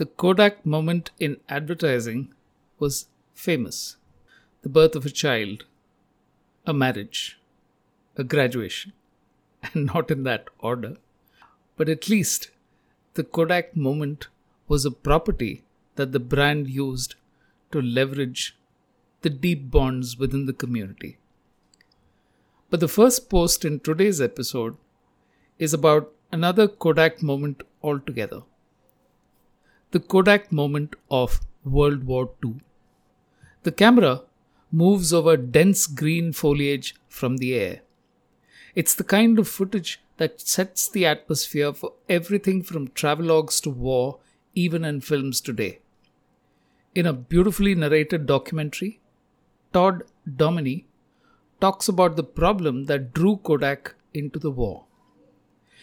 the Kodak moment in advertising was famous the birth of a child, a marriage, a graduation, and not in that order. But at least the Kodak moment was a property that the brand used to leverage the deep bonds within the community. But the first post in today's episode is about another Kodak moment altogether the Kodak moment of World War II. The camera moves over dense green foliage from the air. It's the kind of footage that sets the atmosphere for everything from travelogues to war, even in films today. In a beautifully narrated documentary, Todd Dominey talks about the problem that drew Kodak into the war.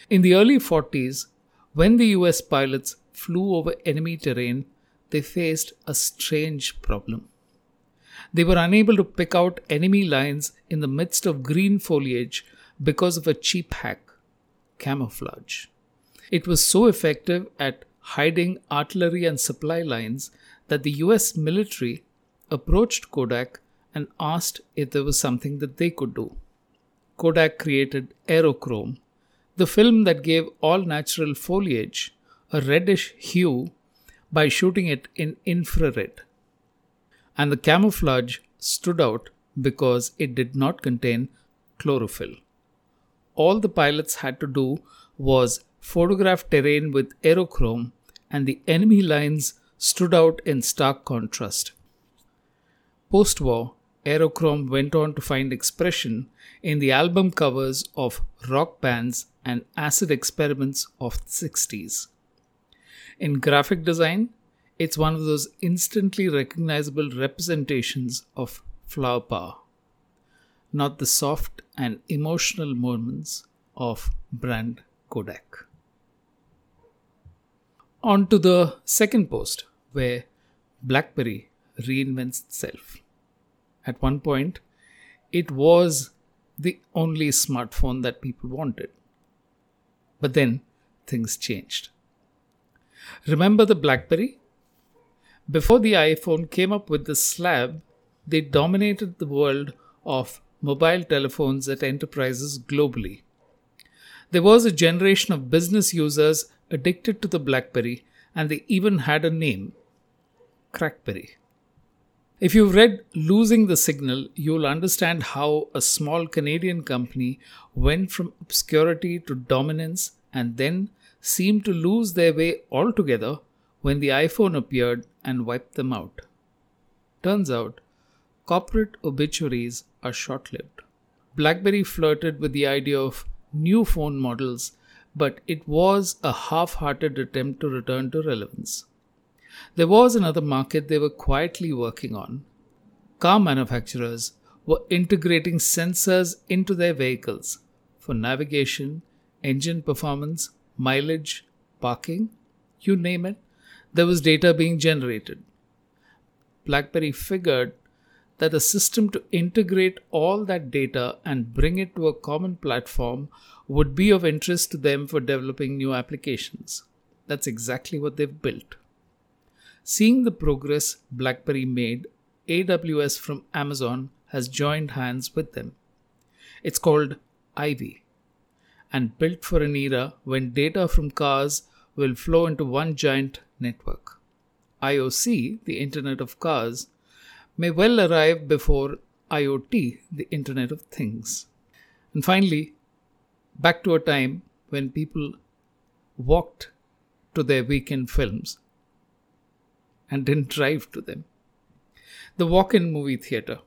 In the early 40s, when the US pilots flew over enemy terrain, they faced a strange problem. They were unable to pick out enemy lines in the midst of green foliage because of a cheap hack camouflage. It was so effective at hiding artillery and supply lines that the US military approached Kodak and asked if there was something that they could do. Kodak created Aerochrome, the film that gave all natural foliage a reddish hue by shooting it in infrared. And the camouflage stood out because it did not contain chlorophyll. All the pilots had to do was photograph terrain with aerochrome, and the enemy lines stood out in stark contrast. Post war, aerochrome went on to find expression in the album covers of rock bands and acid experiments of the 60s. In graphic design, it's one of those instantly recognizable representations of flower power, not the soft and emotional moments of brand Kodak. On to the second post, where BlackBerry reinvents itself. At one point, it was the only smartphone that people wanted. But then things changed. Remember the Blackberry? Before the iPhone came up with the slab, they dominated the world of mobile telephones at enterprises globally. There was a generation of business users addicted to the Blackberry, and they even had a name Crackberry. If you've read Losing the Signal, you'll understand how a small Canadian company went from obscurity to dominance and then seemed to lose their way altogether when the iPhone appeared and wiped them out. Turns out, corporate obituaries are short lived. BlackBerry flirted with the idea of new phone models, but it was a half hearted attempt to return to relevance. There was another market they were quietly working on. Car manufacturers were integrating sensors into their vehicles for navigation, engine performance, mileage, parking, you name it, there was data being generated. BlackBerry figured that a system to integrate all that data and bring it to a common platform would be of interest to them for developing new applications. That's exactly what they've built. Seeing the progress BlackBerry made, AWS from Amazon has joined hands with them. It's called Ivy and built for an era when data from cars will flow into one giant network. IOC, the Internet of Cars, may well arrive before IoT, the Internet of Things. And finally, back to a time when people walked to their weekend films and didn't drive to them. The walk in movie theater.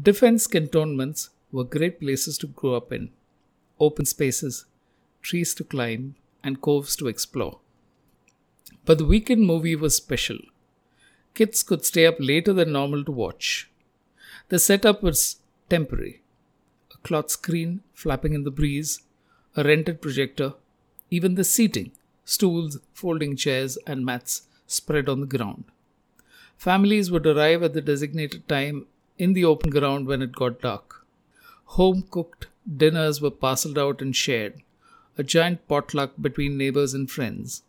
Defense cantonments were great places to grow up in open spaces, trees to climb, and coves to explore. But the weekend movie was special. Kids could stay up later than normal to watch. The setup was temporary a cloth screen flapping in the breeze, a rented projector, even the seating stools, folding chairs, and mats spread on the ground. Families would arrive at the designated time in the open ground when it got dark. Home cooked Dinners were parceled out and shared, a giant potluck between neighbors and friends.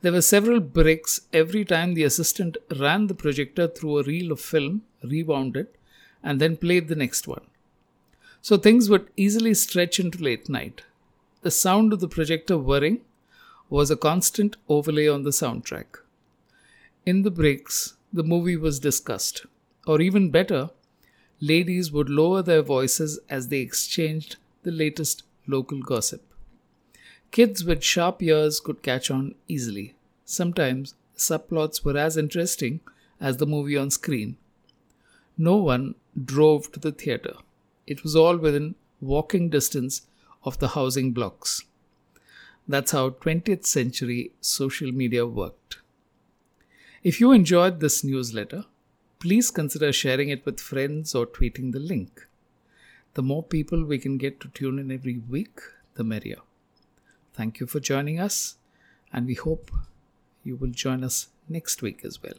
There were several breaks every time the assistant ran the projector through a reel of film, rewound it, and then played the next one. So things would easily stretch into late night. The sound of the projector whirring was a constant overlay on the soundtrack. In the breaks, the movie was discussed. Or even better, ladies would lower their voices as they exchanged the latest local gossip. Kids with sharp ears could catch on easily. Sometimes subplots were as interesting as the movie on screen. No one drove to the theatre. It was all within walking distance of the housing blocks. That's how 20th century social media worked. If you enjoyed this newsletter, please consider sharing it with friends or tweeting the link. The more people we can get to tune in every week, the merrier. Thank you for joining us, and we hope you will join us next week as well.